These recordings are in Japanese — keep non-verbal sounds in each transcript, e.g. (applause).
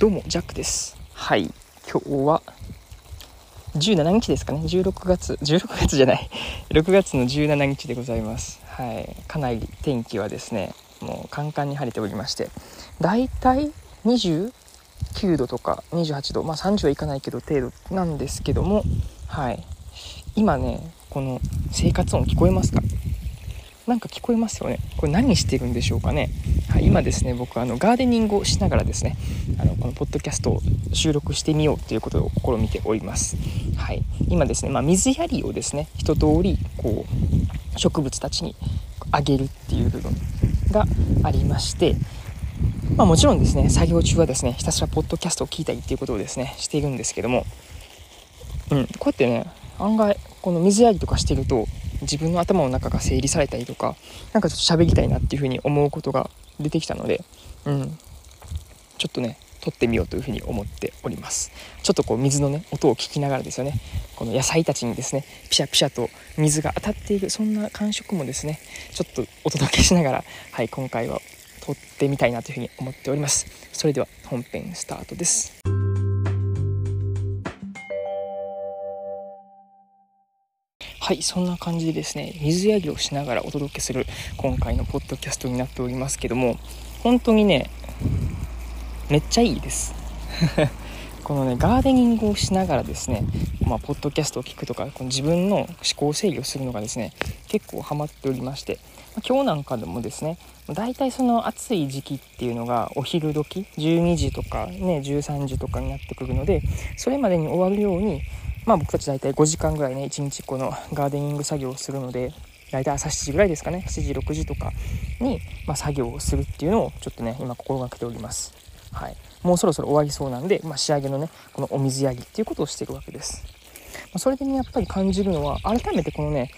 どうもジャックです。はい。今日は17日ですかね。16月16月じゃない。(laughs) 6月の17日でございます。はい。かなり天気はですねもうカンカンに晴れておりまして。だいたい29度とか28度。まあ30はいかないけど程度なんですけども。はい。今ねこの生活音聞こえますか？なんか聞こえますよね。これ何してるんでしょうかね、はい、今ですね僕あのガーデニングをしながらですねあのこのポッドキャストを収録してみようということを試みております、はい、今ですね、まあ、水やりをですね一通りこう植物たちにあげるっていう部分がありましてまあ、もちろんですね作業中はですねひたすらポッドキャストを聞いたりっていうことをですねしているんですけどもうんこうやってね案外この水やりとかしてると自分の頭の中が整理されたりとか何かちょっと喋りたいなっていうふうに思うことが出てきたので、うん、ちょっとね撮ってみようというふうに思っております。ちょっとこう水のね音を聞きながらですよね。この野菜たちにですねピシャピシャと水が当たっているそんな感触もですねちょっとお届けしながらはい今回は撮ってみたいなというふうに思っております。それでは本編スタートです。はいそんな感じでですね水やりをしながらお届けする今回のポッドキャストになっておりますけども本当にねめっちゃいいです。(laughs) このねガーデニングをしながらですねまあ、ポッドキャストを聞くとかこの自分の思考整理をするのがですね結構ハマっておりまして、まあ、今日なんかでもですね大体その暑い時期っていうのがお昼時12時とかね13時とかになってくるのでそれまでに終わるようにまあ僕たち大体5時間ぐらいね、1日このガーデニング作業をするので、大体朝7時ぐらいですかね、7時、6時とかに、まあ、作業をするっていうのをちょっとね、今心がけております。はい。もうそろそろ終わりそうなんで、まあ、仕上げのね、このお水やりっていうことをしてるわけです。まあ、それでね、やっぱり感じるのは、改めてこのね、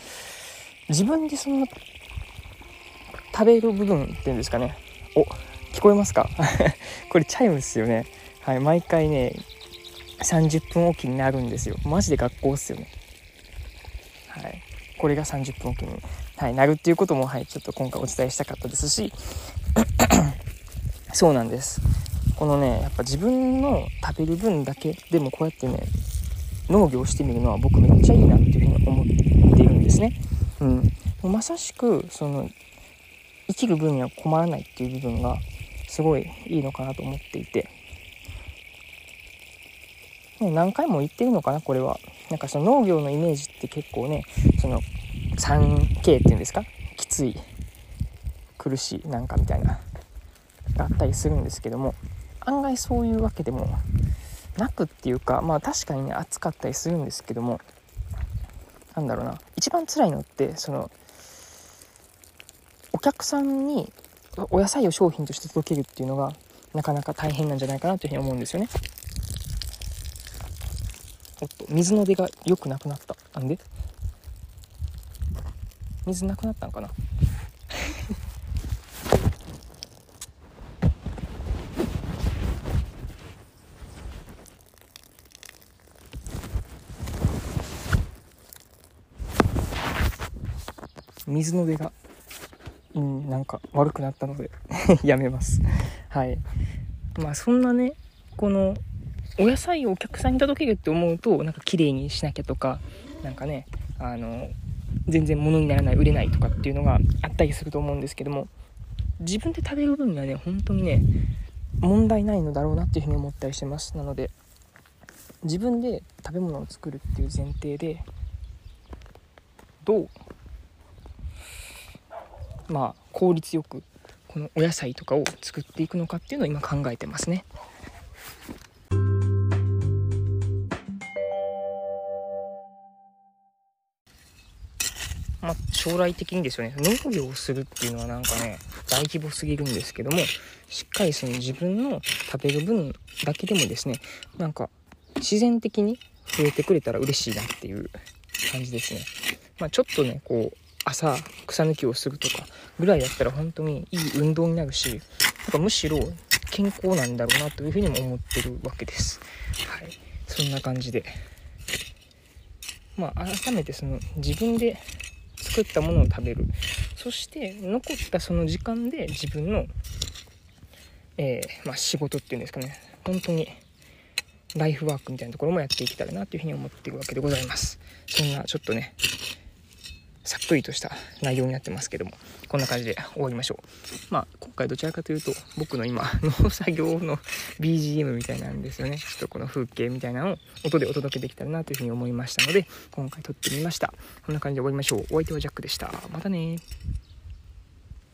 自分でその、食べる部分っていうんですかね。お、聞こえますか？(laughs) これチャイムですよね。はい、毎回ね、30分おきになるんですよ。マジで学校っすよね。はい。これが30分おきに、はい、なるっていうことも、はい、ちょっと今回お伝えしたかったですし。(clears throat) そうなんです。このねやっぱ自分の食べる分だけでもこうやってね農業してみるのは僕めっちゃいいなっていうふうに思っているんですね。うん、もうまさしくその生きる分には困らないっていう部分がすごいいいのかなと思っていて。ね、何回も言ってるのかなこれは。なんかその農業のイメージって結構ねその 3K っていうんですか？きつい。苦しいなんかみたいな。があったりするんですけども案外そういうわけでもなくっていうかまあ確かにね暑かったりするんですけどもなんだろうな。一番辛いのってそのお客さんにお野菜を商品として届けるっていうのがなかなか大変なんじゃないかなというふうに思うんですよね。と水の出が良くなくなった。なんで？水なくなったんかな？水の出が、うん、なんか悪くなったので (laughs) やめます。はい。まあそんなねこのお野菜をお客さんに届けるって思うとなんか綺麗にしなきゃとかなんかねあの全然物にならない売れないとかっていうのがあったりすると思うんですけども自分で食べる分にはね本当にね問題ないのだろうなっていうふうに思ったりしてます。なので自分で食べ物を作るっていう前提でどうまあ効率よくこのお野菜とかを作っていくのかっていうのを今考えてますね。まあ、将来的にですよね農業をするっていうのはなんかね大規模すぎるんですけどもしっかりその自分の食べる分だけでもですねなんか自然的に増えてくれたら嬉しいなっていう感じですね。まあ、ちょっとねこう朝草抜きをするとかぐらいやったら本当にいい運動になるしなんかむしろ健康なんだろうなというふうにも思ってるわけです。はい、そんな感じでまあ改めてその自分で作ったものを食べる。そして残ったその時間で自分の、えー、まあ、仕事っていうんですかね。本当にライフワークみたいなところもやっていけたらなというふうに思っているわけでございます。そんなちょっとねさっくりとした内容になってますけどもこんな感じで終わりましょう。まあ今回どちらかというと僕の今農作業の BGM みたいなんですよね。(laughs) ちょっとこの風景みたいなのを音でお届けできたらなというふうに思いましたので今回撮ってみました。こんな感じで終わりましょう。お相手はジャックでした。またね